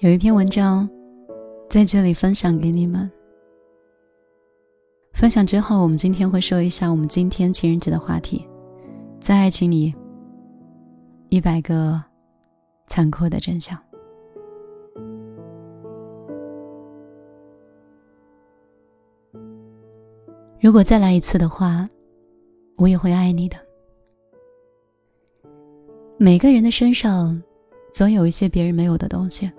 有一篇文章，在这里分享给你们。分享之后，我们今天会说一下我们今天情人节的话题，在爱情里，一百个残酷的真相。如果再来一次的话，我也会爱你的。每个人的身上，总有一些别人没有的东西。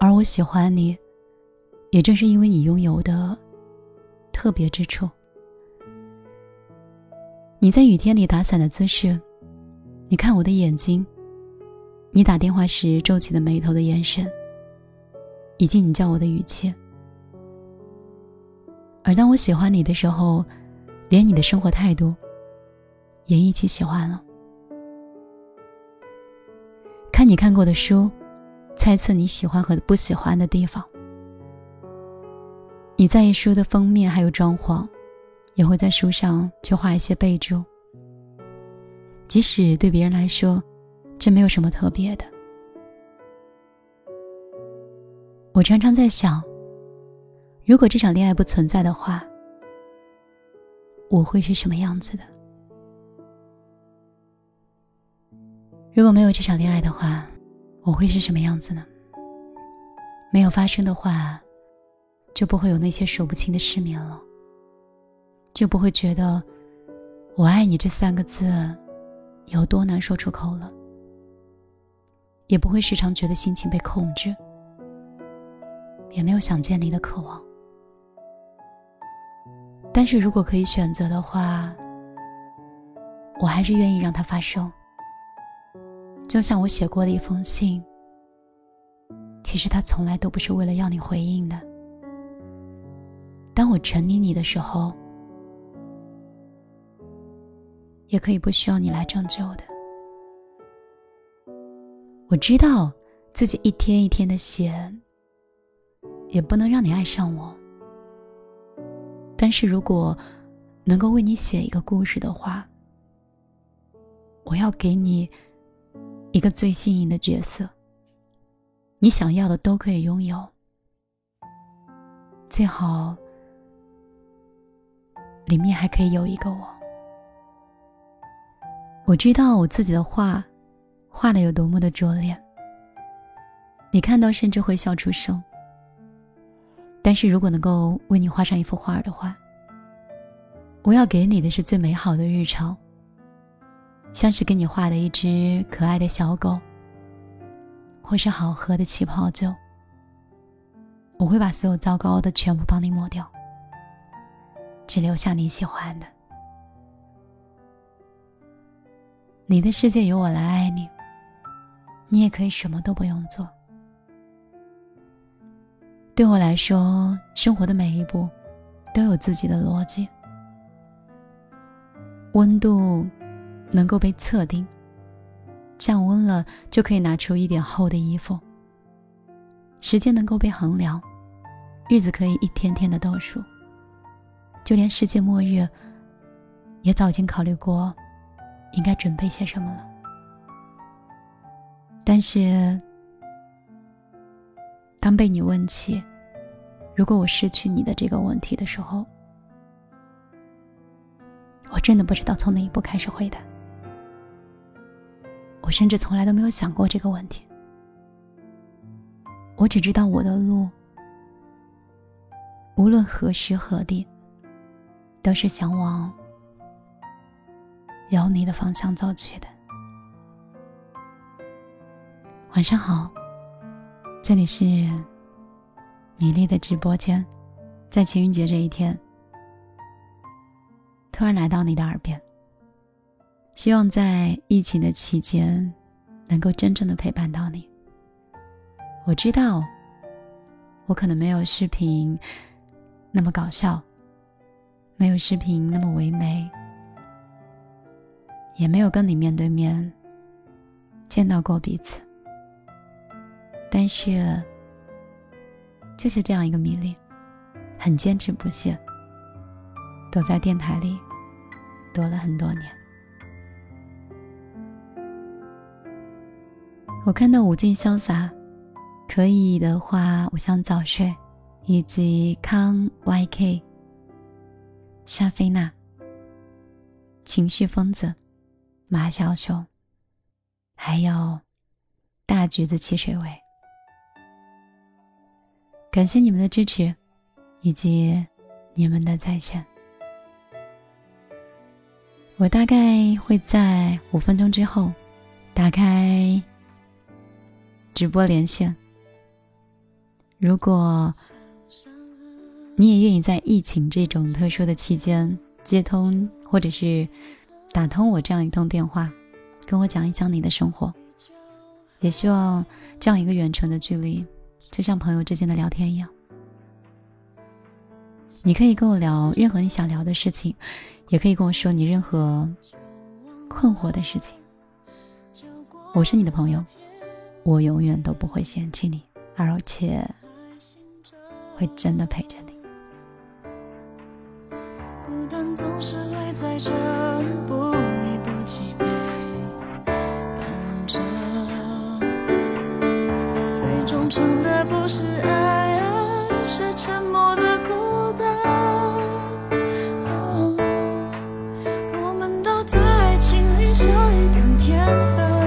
而我喜欢你，也正是因为你拥有的特别之处。你在雨天里打伞的姿势，你看我的眼睛，你打电话时皱起的眉头的眼神，以及你叫我的语气。而当我喜欢你的时候，连你的生活态度也一起喜欢了。看你看过的书。猜测你喜欢和不喜欢的地方。你在意书的封面还有装潢，也会在书上去画一些备注。即使对别人来说，这没有什么特别的。我常常在想，如果这场恋爱不存在的话，我会是什么样子的？如果没有这场恋爱的话。我会是什么样子呢？没有发生的话，就不会有那些数不清的失眠了，就不会觉得“我爱你”这三个字有多难说出口了，也不会时常觉得心情被控制，也没有想见你的渴望。但是如果可以选择的话，我还是愿意让它发生。就像我写过的一封信，其实它从来都不是为了要你回应的。当我沉迷你的时候，也可以不需要你来拯救的。我知道自己一天一天的写，也不能让你爱上我。但是如果能够为你写一个故事的话，我要给你。一个最幸运的角色，你想要的都可以拥有，最好里面还可以有一个我。我知道我自己的画画的有多么的拙劣，你看到甚至会笑出声。但是如果能够为你画上一幅画的话，我要给你的是最美好的日常。像是给你画的一只可爱的小狗，或是好喝的气泡酒，我会把所有糟糕的全部帮你抹掉，只留下你喜欢的。你的世界由我来爱你，你也可以什么都不用做。对我来说，生活的每一步都有自己的逻辑，温度。能够被测定，降温了就可以拿出一点厚的衣服。时间能够被衡量，日子可以一天天的倒数。就连世界末日，也早已经考虑过，应该准备些什么了。但是，当被你问起，如果我失去你的这个问题的时候，我真的不知道从哪一步开始回答。我甚至从来都没有想过这个问题。我只知道我的路，无论何时何地，都是想往有你的方向走去的。晚上好，这里是米粒的直播间，在情人节这一天，突然来到你的耳边。希望在疫情的期间，能够真正的陪伴到你。我知道，我可能没有视频那么搞笑，没有视频那么唯美，也没有跟你面对面见到过彼此。但是，就是这样一个迷恋，很坚持不懈，躲在电台里，躲了很多年。我看到无尽潇洒，可以的话，我想早睡，以及康 YK、沙菲娜、情绪疯子、马小熊，还有大橘子汽水味。感谢你们的支持，以及你们的在线。我大概会在五分钟之后打开直播连线。如果你也愿意在疫情这种特殊的期间接通或者是打通我这样一通电话，跟我讲一讲你的生活，也希望这样一个远程的距离，就像朋友之间的聊天一样。你可以跟我聊任何你想聊的事情。也可以跟我说你任何困惑的事情，我是你的朋友，我永远都不会嫌弃你，而且会真的陪着你。孤单总是会在这不离不弃陪伴着，最忠诚的不是爱，而是沉默的孤单。我们都在经历，笑一点天黑。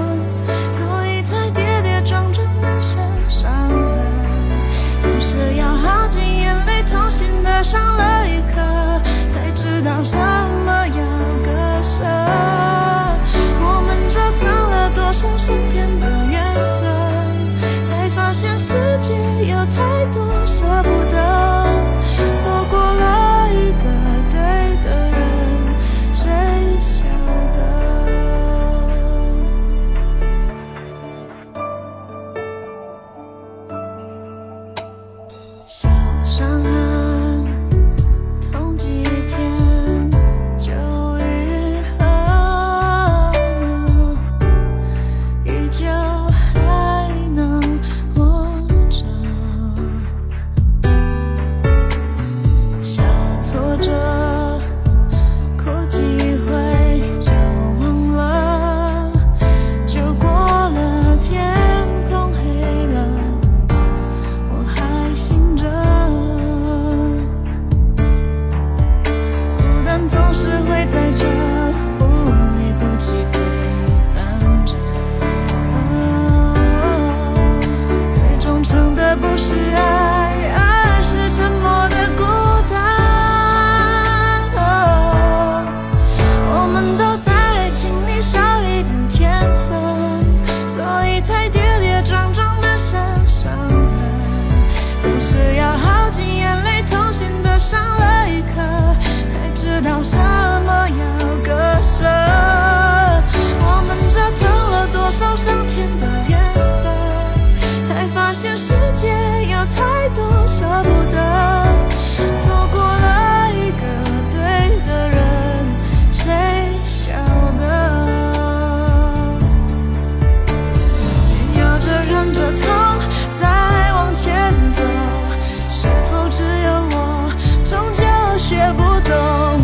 不懂，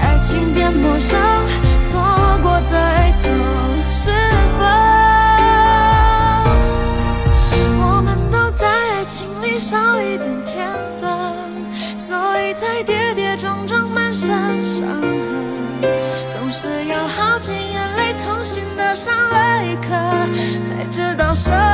爱情变陌生，错过再走是否？我们都在爱情里少一点天分，所以才跌跌撞撞，满身伤痕，总是要耗尽眼泪，痛心的上了一课，才知道什。